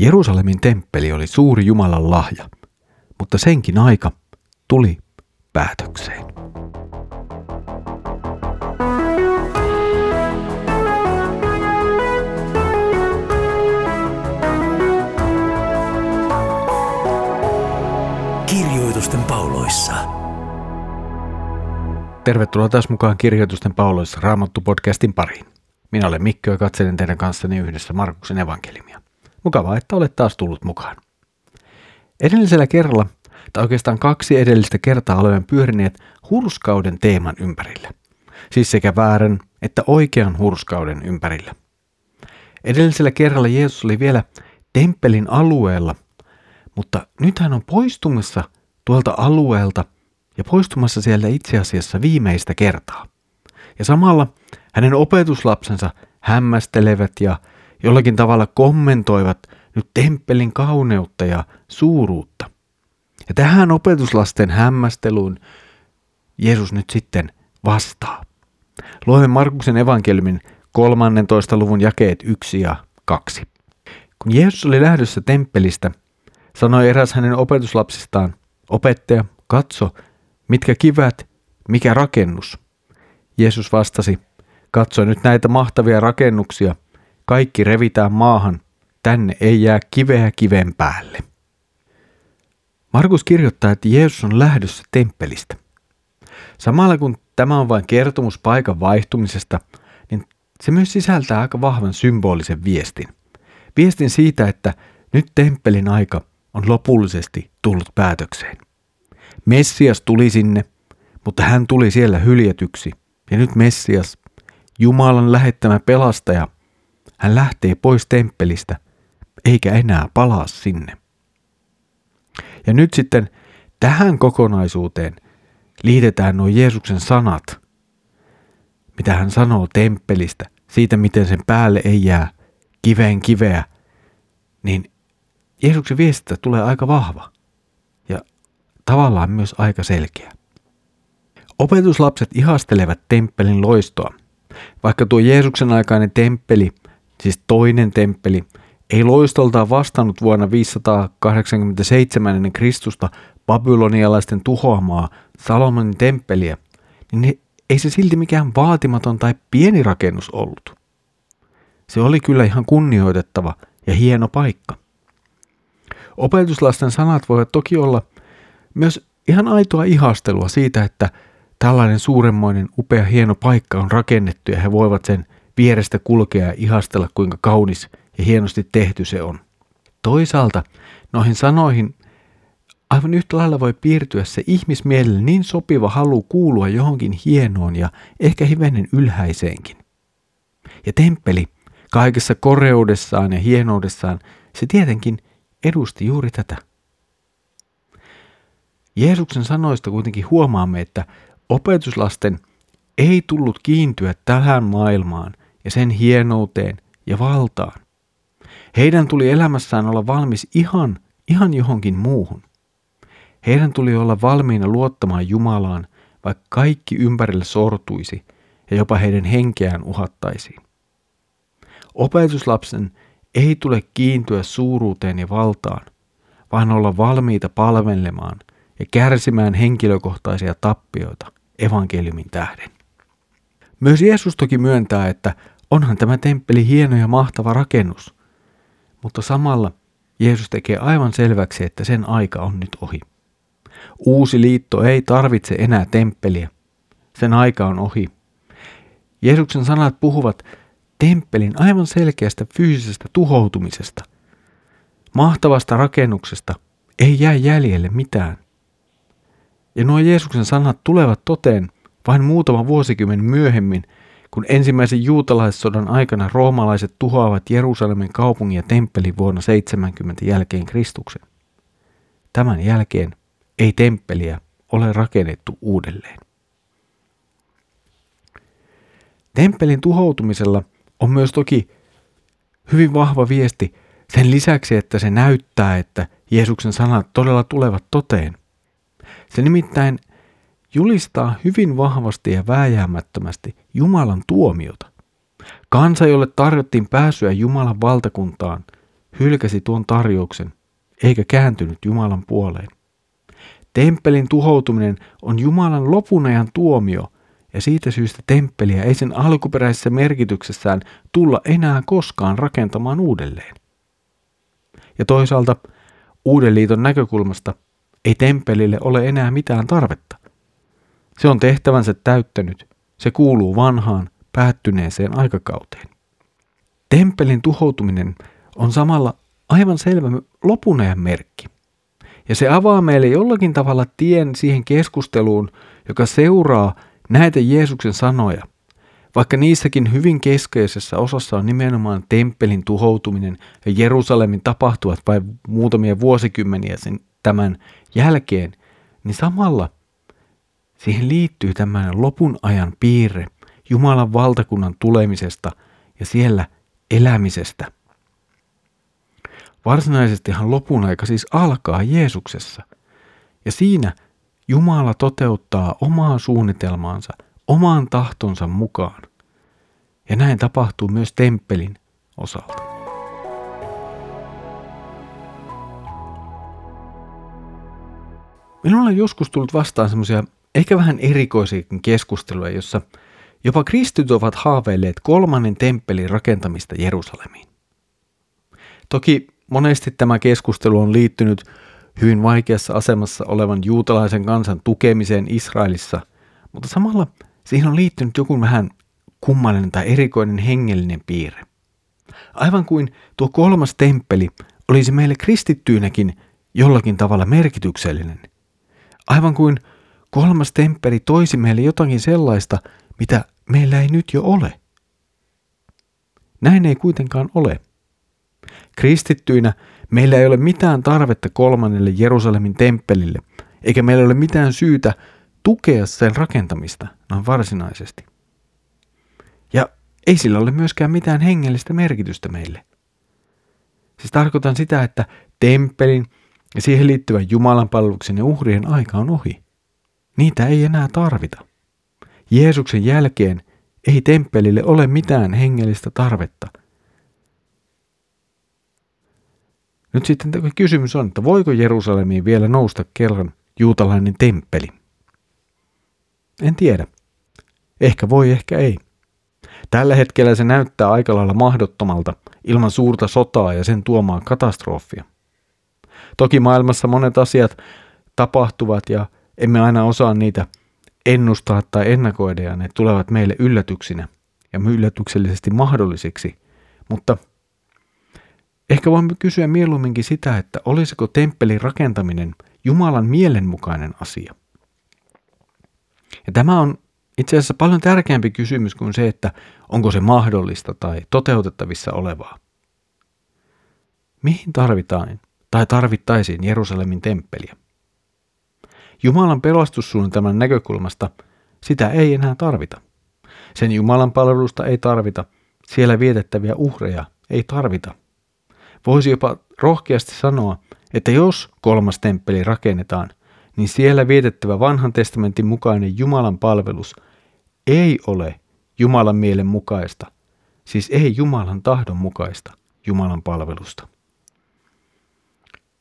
Jerusalemin temppeli oli suuri Jumalan lahja, mutta senkin aika tuli päätökseen. Kirjoitusten pauloissa. Tervetuloa taas mukaan Kirjoitusten pauloissa Raamattu-podcastin pariin. Minä olen Mikko ja katselen teidän kanssani yhdessä Markuksen evankeliumia. Mukavaa, että olet taas tullut mukaan. Edellisellä kerralla, tai oikeastaan kaksi edellistä kertaa olemme pyörineet hurskauden teeman ympärille. Siis sekä väärän että oikean hurskauden ympärillä. Edellisellä kerralla Jeesus oli vielä temppelin alueella, mutta nyt hän on poistumassa tuolta alueelta ja poistumassa siellä itse asiassa viimeistä kertaa. Ja samalla hänen opetuslapsensa hämmästelevät ja jollakin tavalla kommentoivat nyt temppelin kauneutta ja suuruutta. Ja tähän opetuslasten hämmästeluun Jeesus nyt sitten vastaa. Luemme Markuksen evankeliumin 13. luvun jakeet 1 ja 2. Kun Jeesus oli lähdössä temppelistä, sanoi eräs hänen opetuslapsistaan, opettaja, katso, mitkä kivät, mikä rakennus. Jeesus vastasi, katso nyt näitä mahtavia rakennuksia – kaikki revitään maahan, tänne ei jää kiveä kiven päälle. Markus kirjoittaa, että Jeesus on lähdössä temppelistä. Samalla kun tämä on vain kertomus paikan vaihtumisesta, niin se myös sisältää aika vahvan symbolisen viestin. Viestin siitä, että nyt temppelin aika on lopullisesti tullut päätökseen. Messias tuli sinne, mutta hän tuli siellä hyljetyksi. Ja nyt Messias, Jumalan lähettämä pelastaja, hän lähtee pois temppelistä, eikä enää palaa sinne. Ja nyt sitten tähän kokonaisuuteen liitetään nuo Jeesuksen sanat, mitä hän sanoo temppelistä, siitä miten sen päälle ei jää kiveen kiveä, niin Jeesuksen viestistä tulee aika vahva ja tavallaan myös aika selkeä. Opetuslapset ihastelevat temppelin loistoa, vaikka tuo Jeesuksen aikainen temppeli siis toinen temppeli, ei loistoltaan vastannut vuonna 587 ennen Kristusta babylonialaisten tuhoamaa Salomonin temppeliä, niin ei se silti mikään vaatimaton tai pieni rakennus ollut. Se oli kyllä ihan kunnioitettava ja hieno paikka. Opetuslasten sanat voivat toki olla myös ihan aitoa ihastelua siitä, että tällainen suuremmoinen upea hieno paikka on rakennettu ja he voivat sen vierestä kulkea ja ihastella, kuinka kaunis ja hienosti tehty se on. Toisaalta noihin sanoihin aivan yhtä lailla voi piirtyä se ihmismielelle niin sopiva halu kuulua johonkin hienoon ja ehkä hivenen ylhäiseenkin. Ja temppeli kaikessa koreudessaan ja hienoudessaan, se tietenkin edusti juuri tätä. Jeesuksen sanoista kuitenkin huomaamme, että opetuslasten ei tullut kiintyä tähän maailmaan sen hienouteen ja valtaan. Heidän tuli elämässään olla valmis ihan, ihan johonkin muuhun. Heidän tuli olla valmiina luottamaan Jumalaan, vaikka kaikki ympärille sortuisi ja jopa heidän henkeään uhattaisiin. Opetuslapsen ei tule kiintyä suuruuteen ja valtaan, vaan olla valmiita palvelemaan ja kärsimään henkilökohtaisia tappioita evankeliumin tähden. Myös Jeesus toki myöntää, että onhan tämä temppeli hieno ja mahtava rakennus, mutta samalla Jeesus tekee aivan selväksi, että sen aika on nyt ohi. Uusi liitto ei tarvitse enää temppeliä. Sen aika on ohi. Jeesuksen sanat puhuvat temppelin aivan selkeästä fyysisestä tuhoutumisesta. Mahtavasta rakennuksesta ei jää jäljelle mitään. Ja nuo Jeesuksen sanat tulevat toteen – vain muutama vuosikymmen myöhemmin, kun ensimmäisen juutalaissodan aikana roomalaiset tuhoavat Jerusalemin kaupungin ja temppelin vuonna 70 jälkeen Kristuksen. Tämän jälkeen ei temppeliä ole rakennettu uudelleen. Temppelin tuhoutumisella on myös toki hyvin vahva viesti sen lisäksi, että se näyttää, että Jeesuksen sanat todella tulevat toteen. Se nimittäin julistaa hyvin vahvasti ja vääjäämättömästi Jumalan tuomiota. Kansa, jolle tarjottiin pääsyä Jumalan valtakuntaan, hylkäsi tuon tarjouksen, eikä kääntynyt Jumalan puoleen. Temppelin tuhoutuminen on Jumalan lopunajan tuomio, ja siitä syystä temppeliä ei sen alkuperäisessä merkityksessään tulla enää koskaan rakentamaan uudelleen. Ja toisaalta Uuden liiton näkökulmasta ei temppelille ole enää mitään tarvetta. Se on tehtävänsä täyttänyt, se kuuluu vanhaan, päättyneeseen aikakauteen. Temppelin tuhoutuminen on samalla aivan selvä lopunajan merkki. Ja se avaa meille jollakin tavalla tien siihen keskusteluun, joka seuraa näitä Jeesuksen sanoja, vaikka niissäkin hyvin keskeisessä osassa on nimenomaan temppelin tuhoutuminen ja Jerusalemin tapahtuvat vai muutamia vuosikymmeniä sen tämän jälkeen, niin samalla siihen liittyy tämmöinen lopun ajan piirre Jumalan valtakunnan tulemisesta ja siellä elämisestä. Varsinaisestihan lopun aika siis alkaa Jeesuksessa. Ja siinä Jumala toteuttaa omaa suunnitelmaansa omaan tahtonsa mukaan. Ja näin tapahtuu myös temppelin osalta. Minulla on joskus tullut vastaan semmoisia ehkä vähän erikoisiakin keskusteluja, jossa jopa kristityt ovat haaveilleet kolmannen temppelin rakentamista Jerusalemiin. Toki monesti tämä keskustelu on liittynyt hyvin vaikeassa asemassa olevan juutalaisen kansan tukemiseen Israelissa, mutta samalla siihen on liittynyt joku vähän kummallinen tai erikoinen hengellinen piirre. Aivan kuin tuo kolmas temppeli olisi meille kristittyinäkin jollakin tavalla merkityksellinen. Aivan kuin kolmas temppeli toisi meille jotakin sellaista, mitä meillä ei nyt jo ole. Näin ei kuitenkaan ole. Kristittyinä meillä ei ole mitään tarvetta kolmannelle Jerusalemin temppelille, eikä meillä ole mitään syytä tukea sen rakentamista noin varsinaisesti. Ja ei sillä ole myöskään mitään hengellistä merkitystä meille. Siis tarkoitan sitä, että temppelin ja siihen liittyvän Jumalan palveluksen ja uhrien aika on ohi. Niitä ei enää tarvita. Jeesuksen jälkeen ei temppelille ole mitään hengellistä tarvetta – Nyt sitten kysymys on, että voiko Jerusalemiin vielä nousta kerran juutalainen temppeli? En tiedä. Ehkä voi, ehkä ei. Tällä hetkellä se näyttää aika lailla mahdottomalta ilman suurta sotaa ja sen tuomaan katastrofia. Toki maailmassa monet asiat tapahtuvat ja emme aina osaa niitä ennustaa tai ennakoida ja ne tulevat meille yllätyksinä ja yllätyksellisesti mahdollisiksi, mutta – Ehkä voimme kysyä mieluumminkin sitä, että olisiko temppelin rakentaminen Jumalan mielenmukainen asia. Ja tämä on itse asiassa paljon tärkeämpi kysymys kuin se, että onko se mahdollista tai toteutettavissa olevaa. Mihin tarvitaan tai tarvittaisiin Jerusalemin temppeliä? Jumalan pelastussuunnitelman näkökulmasta sitä ei enää tarvita. Sen Jumalan palvelusta ei tarvita, siellä vietettäviä uhreja ei tarvita – Voisi jopa rohkeasti sanoa, että jos kolmas temppeli rakennetaan, niin siellä vietettävä vanhan testamentin mukainen Jumalan palvelus ei ole Jumalan mielen mukaista, siis ei Jumalan tahdon mukaista Jumalan palvelusta.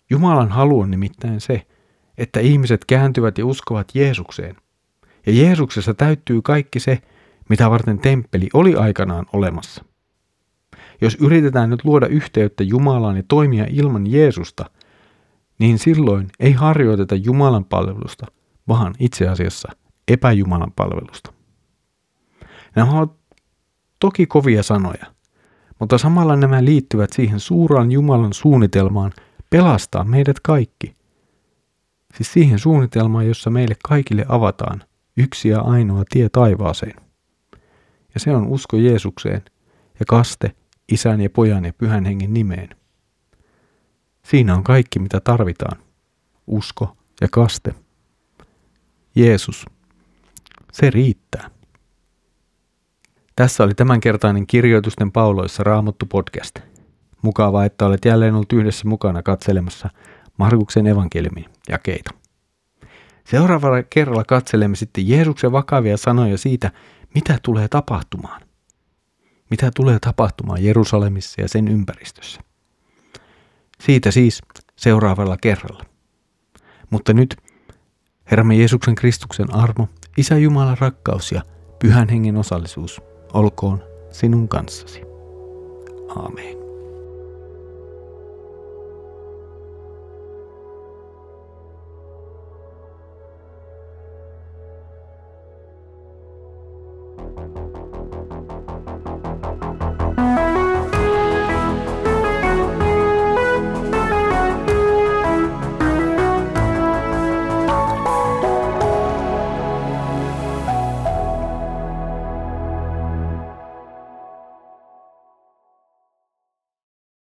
Jumalan halu on nimittäin se, että ihmiset kääntyvät ja uskovat Jeesukseen. Ja Jeesuksessa täyttyy kaikki se, mitä varten temppeli oli aikanaan olemassa. Jos yritetään nyt luoda yhteyttä Jumalaan ja toimia ilman Jeesusta, niin silloin ei harjoiteta Jumalan palvelusta, vaan itse asiassa epäjumalan palvelusta. Nämä ovat toki kovia sanoja, mutta samalla nämä liittyvät siihen suuraan Jumalan suunnitelmaan pelastaa meidät kaikki. Siis siihen suunnitelmaan, jossa meille kaikille avataan yksi ja ainoa tie taivaaseen. Ja se on usko Jeesukseen ja kaste isän ja pojan ja pyhän hengen nimeen. Siinä on kaikki, mitä tarvitaan. Usko ja kaste. Jeesus. Se riittää. Tässä oli tämänkertainen kirjoitusten pauloissa Raamattu podcast. Mukavaa, että olet jälleen ollut yhdessä mukana katselemassa Markuksen evankeliumin jakeita. Seuraavalla kerralla katselemme sitten Jeesuksen vakavia sanoja siitä, mitä tulee tapahtumaan mitä tulee tapahtumaan Jerusalemissa ja sen ympäristössä. Siitä siis seuraavalla kerralla. Mutta nyt Herramme Jeesuksen Kristuksen armo, Isä Jumalan rakkaus ja Pyhän Hengen osallisuus olkoon sinun kanssasi. Aamen.